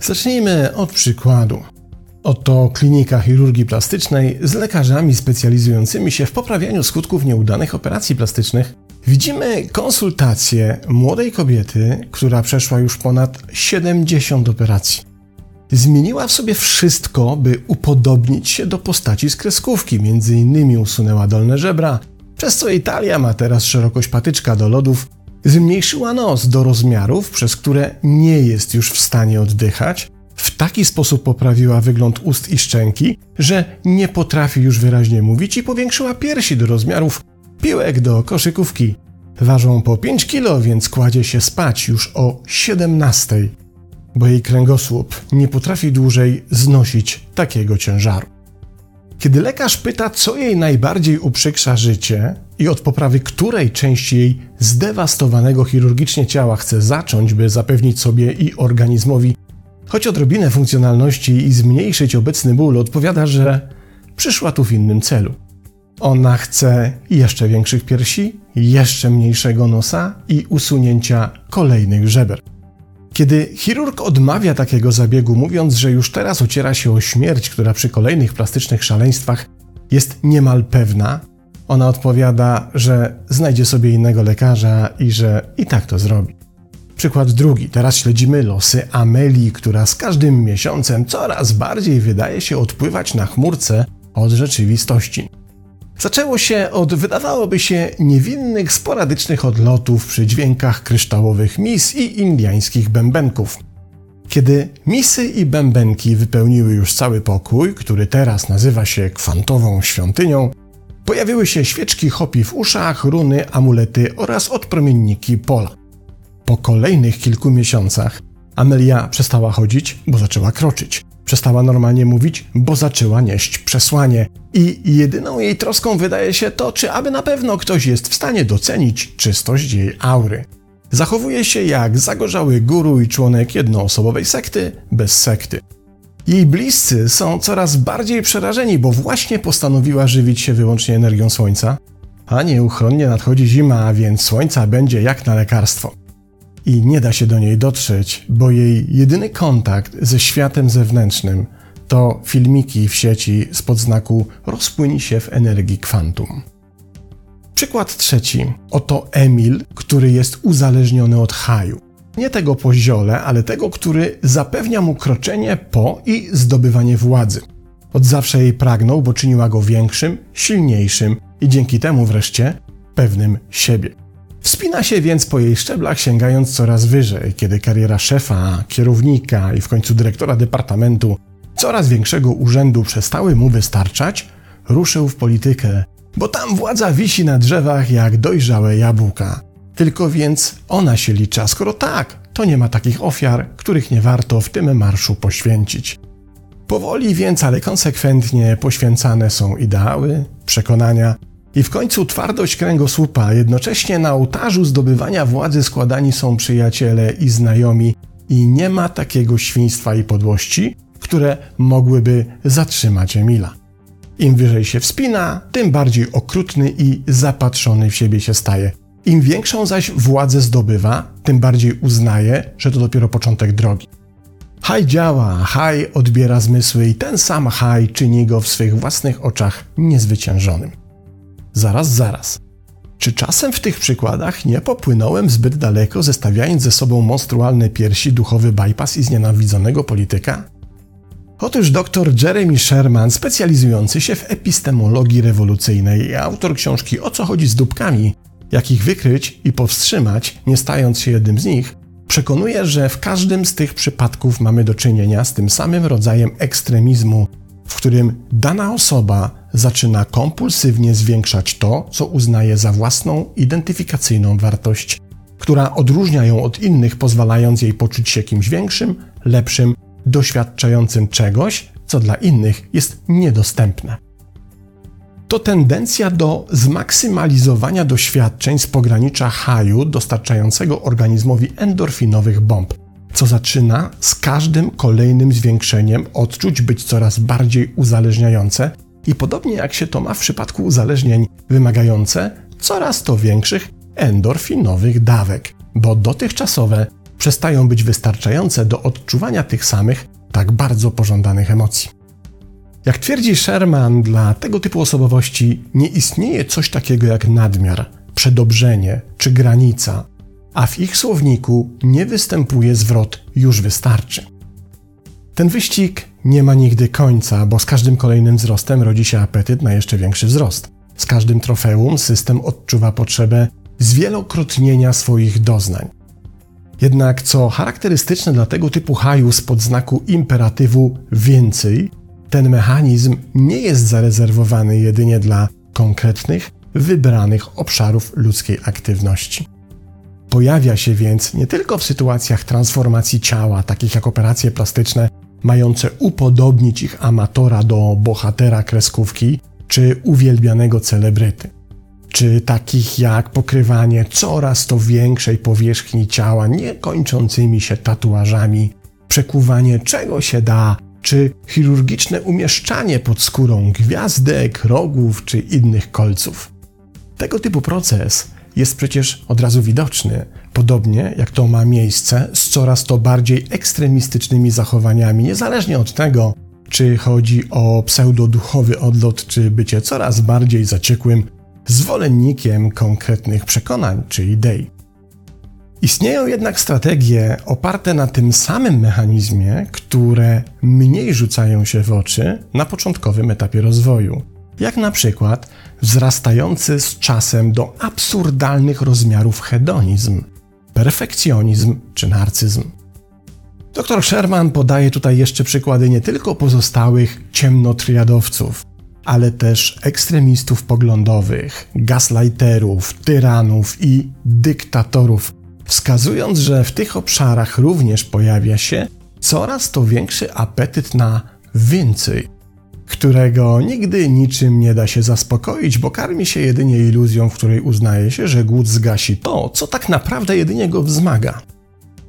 Zacznijmy od przykładu. Oto klinika chirurgii plastycznej z lekarzami specjalizującymi się w poprawianiu skutków nieudanych operacji plastycznych. Widzimy konsultację młodej kobiety, która przeszła już ponad 70 operacji. Zmieniła w sobie wszystko, by upodobnić się do postaci z kreskówki. Między innymi usunęła dolne żebra, przez co Italia ma teraz szerokość patyczka do lodów, Zmniejszyła nos do rozmiarów, przez które nie jest już w stanie oddychać. W taki sposób poprawiła wygląd ust i szczęki, że nie potrafi już wyraźnie mówić i powiększyła piersi do rozmiarów piłek do koszykówki. Ważą po 5 kilo, więc kładzie się spać już o 17, bo jej kręgosłup nie potrafi dłużej znosić takiego ciężaru. Kiedy lekarz pyta, co jej najbardziej uprzykrza życie i od poprawy której części jej zdewastowanego chirurgicznie ciała chce zacząć, by zapewnić sobie i organizmowi choć odrobinę funkcjonalności i zmniejszyć obecny ból, odpowiada, że przyszła tu w innym celu. Ona chce jeszcze większych piersi, jeszcze mniejszego nosa i usunięcia kolejnych żeber. Kiedy chirurg odmawia takiego zabiegu, mówiąc, że już teraz ociera się o śmierć, która przy kolejnych plastycznych szaleństwach jest niemal pewna, ona odpowiada, że znajdzie sobie innego lekarza i że i tak to zrobi. Przykład drugi. Teraz śledzimy losy Amelii, która z każdym miesiącem coraz bardziej wydaje się odpływać na chmurce od rzeczywistości. Zaczęło się od, wydawałoby się, niewinnych, sporadycznych odlotów przy dźwiękach kryształowych mis i indiańskich bębenków. Kiedy misy i bębenki wypełniły już cały pokój, który teraz nazywa się kwantową świątynią, pojawiły się świeczki hopi w uszach, runy, amulety oraz odpromienniki pola. Po kolejnych kilku miesiącach Amelia przestała chodzić, bo zaczęła kroczyć. Przestała normalnie mówić, bo zaczęła nieść przesłanie. I jedyną jej troską wydaje się to, czy aby na pewno ktoś jest w stanie docenić czystość jej aury. Zachowuje się jak zagorzały guru i członek jednoosobowej sekty bez sekty. Jej bliscy są coraz bardziej przerażeni, bo właśnie postanowiła żywić się wyłącznie energią słońca, a nieuchronnie nadchodzi zima, a więc słońca będzie jak na lekarstwo i nie da się do niej dotrzeć, bo jej jedyny kontakt ze światem zewnętrznym to filmiki w sieci spod znaku rozpłyni się w energii kwantum. Przykład trzeci. Oto Emil, który jest uzależniony od haju. Nie tego po ziole, ale tego, który zapewnia mu kroczenie po i zdobywanie władzy. Od zawsze jej pragnął, bo czyniła go większym, silniejszym i dzięki temu wreszcie pewnym siebie. Wspina się więc po jej szczeblach, sięgając coraz wyżej, kiedy kariera szefa, kierownika i w końcu dyrektora departamentu coraz większego urzędu przestały mu wystarczać, ruszył w politykę, bo tam władza wisi na drzewach jak dojrzałe jabłka. Tylko więc ona się licza, skoro tak, to nie ma takich ofiar, których nie warto w tym marszu poświęcić. Powoli więc, ale konsekwentnie poświęcane są ideały, przekonania, i w końcu twardość kręgosłupa, jednocześnie na ołtarzu zdobywania władzy składani są przyjaciele i znajomi, i nie ma takiego świństwa i podłości, które mogłyby zatrzymać Emila. Im wyżej się wspina, tym bardziej okrutny i zapatrzony w siebie się staje. Im większą zaś władzę zdobywa, tym bardziej uznaje, że to dopiero początek drogi. Haj działa, haj odbiera zmysły i ten sam haj czyni go w swych własnych oczach niezwyciężonym. Zaraz, zaraz. Czy czasem w tych przykładach nie popłynąłem zbyt daleko, zestawiając ze sobą monstrualne piersi, duchowy bypass i znienawidzonego polityka? Otóż dr Jeremy Sherman, specjalizujący się w epistemologii rewolucyjnej i autor książki O co chodzi z dupkami, jak ich wykryć i powstrzymać, nie stając się jednym z nich, przekonuje, że w każdym z tych przypadków mamy do czynienia z tym samym rodzajem ekstremizmu, którym dana osoba zaczyna kompulsywnie zwiększać to, co uznaje za własną identyfikacyjną wartość, która odróżnia ją od innych, pozwalając jej poczuć się kimś większym, lepszym, doświadczającym czegoś, co dla innych jest niedostępne. To tendencja do zmaksymalizowania doświadczeń z pogranicza haju dostarczającego organizmowi endorfinowych bomb, co zaczyna z każdym kolejnym zwiększeniem odczuć być coraz bardziej uzależniające i podobnie jak się to ma w przypadku uzależnień wymagające coraz to większych endorfinowych dawek, bo dotychczasowe przestają być wystarczające do odczuwania tych samych, tak bardzo pożądanych emocji. Jak twierdzi Sherman, dla tego typu osobowości nie istnieje coś takiego jak nadmiar, przedobrzenie czy granica, a w ich słowniku nie występuje zwrot już wystarczy. Ten wyścig nie ma nigdy końca, bo z każdym kolejnym wzrostem rodzi się apetyt na jeszcze większy wzrost. Z każdym trofeum system odczuwa potrzebę zwielokrotnienia swoich doznań. Jednak co charakterystyczne dla tego typu haju spod znaku imperatywu więcej, ten mechanizm nie jest zarezerwowany jedynie dla konkretnych, wybranych obszarów ludzkiej aktywności. Pojawia się więc nie tylko w sytuacjach transformacji ciała, takich jak operacje plastyczne, mające upodobnić ich amatora do bohatera kreskówki czy uwielbianego celebryty, czy takich jak pokrywanie coraz to większej powierzchni ciała niekończącymi się tatuażami, przekuwanie czego się da, czy chirurgiczne umieszczanie pod skórą gwiazdek, rogów czy innych kolców. Tego typu proces jest przecież od razu widoczny, podobnie jak to ma miejsce z coraz to bardziej ekstremistycznymi zachowaniami, niezależnie od tego, czy chodzi o pseudoduchowy odlot, czy bycie coraz bardziej zaciekłym zwolennikiem konkretnych przekonań czy idei. Istnieją jednak strategie oparte na tym samym mechanizmie, które mniej rzucają się w oczy na początkowym etapie rozwoju jak na przykład wzrastający z czasem do absurdalnych rozmiarów hedonizm, perfekcjonizm czy narcyzm. Dr Sherman podaje tutaj jeszcze przykłady nie tylko pozostałych ciemnotriadowców, ale też ekstremistów poglądowych, gaslighterów, tyranów i dyktatorów, wskazując, że w tych obszarach również pojawia się coraz to większy apetyt na więcej którego nigdy niczym nie da się zaspokoić, bo karmi się jedynie iluzją, w której uznaje się, że głód zgasi to, co tak naprawdę jedynie go wzmaga.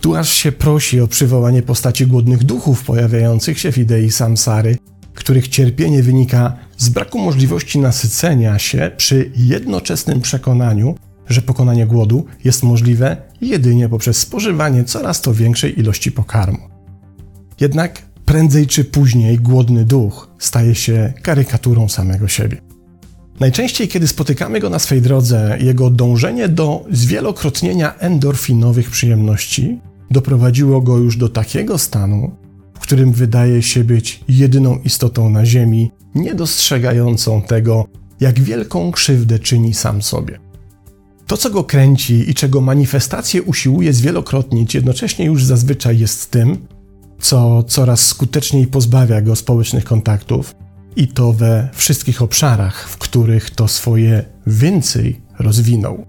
Tu aż się prosi o przywołanie postaci głodnych duchów pojawiających się w idei samsary, których cierpienie wynika z braku możliwości nasycenia się przy jednoczesnym przekonaniu, że pokonanie głodu jest możliwe jedynie poprzez spożywanie coraz to większej ilości pokarmu. Jednak prędzej czy później głodny duch staje się karykaturą samego siebie. Najczęściej, kiedy spotykamy go na swej drodze, jego dążenie do zwielokrotnienia endorfinowych przyjemności doprowadziło go już do takiego stanu, w którym wydaje się być jedyną istotą na Ziemi, niedostrzegającą tego, jak wielką krzywdę czyni sam sobie. To, co go kręci i czego manifestację usiłuje zwielokrotnić, jednocześnie już zazwyczaj jest tym, co coraz skuteczniej pozbawia go społecznych kontaktów i to we wszystkich obszarach, w których to swoje więcej rozwinął.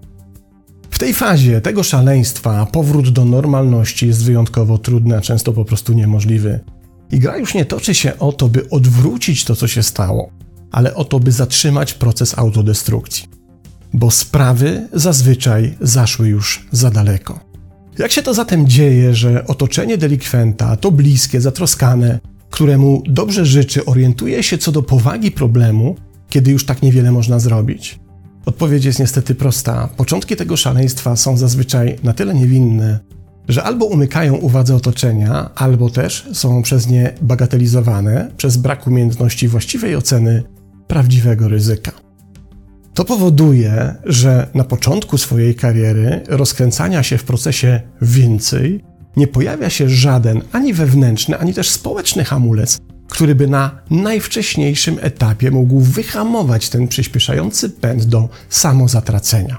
W tej fazie tego szaleństwa powrót do normalności jest wyjątkowo trudny, a często po prostu niemożliwy. I gra już nie toczy się o to, by odwrócić to, co się stało, ale o to, by zatrzymać proces autodestrukcji. Bo sprawy zazwyczaj zaszły już za daleko. Jak się to zatem dzieje, że otoczenie delikwenta, to bliskie, zatroskane, któremu dobrze życzy, orientuje się co do powagi problemu, kiedy już tak niewiele można zrobić? Odpowiedź jest niestety prosta. Początki tego szaleństwa są zazwyczaj na tyle niewinne, że albo umykają uwadze otoczenia, albo też są przez nie bagatelizowane przez brak umiejętności właściwej oceny prawdziwego ryzyka. To powoduje, że na początku swojej kariery rozkręcania się w procesie więcej nie pojawia się żaden ani wewnętrzny, ani też społeczny hamulec, który by na najwcześniejszym etapie mógł wyhamować ten przyspieszający pęd do samozatracenia.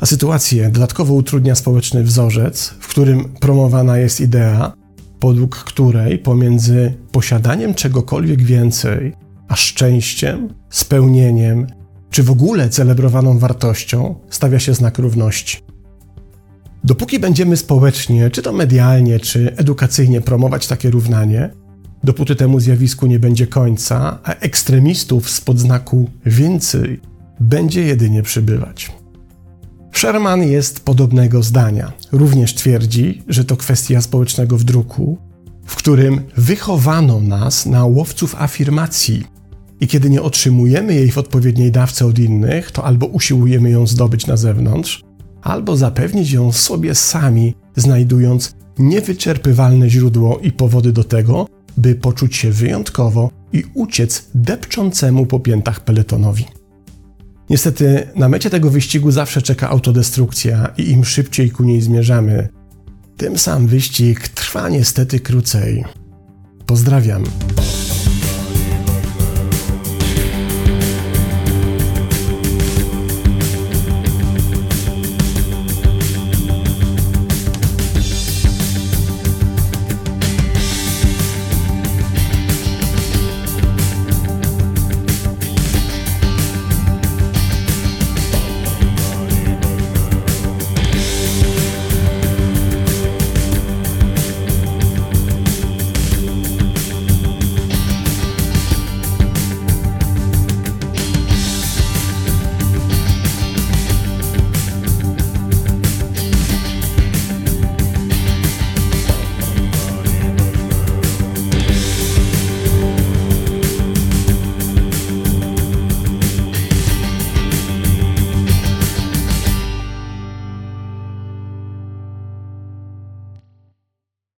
A sytuację dodatkowo utrudnia społeczny wzorzec, w którym promowana jest idea, podług której pomiędzy posiadaniem czegokolwiek więcej, a szczęściem, spełnieniem czy w ogóle celebrowaną wartością stawia się znak równości. Dopóki będziemy społecznie, czy to medialnie, czy edukacyjnie promować takie równanie, dopóty temu zjawisku nie będzie końca, a ekstremistów spod znaku więcej będzie jedynie przybywać. Sherman jest podobnego zdania. Również twierdzi, że to kwestia społecznego wdruku, w którym wychowano nas na łowców afirmacji, I kiedy nie otrzymujemy jej w odpowiedniej dawce od innych, to albo usiłujemy ją zdobyć na zewnątrz, albo zapewnić ją sobie sami, znajdując niewyczerpywalne źródło i powody do tego, by poczuć się wyjątkowo i uciec depczącemu po piętach peletonowi. Niestety, na mecie tego wyścigu zawsze czeka autodestrukcja i im szybciej ku niej zmierzamy, tym sam wyścig trwa niestety krócej. Pozdrawiam.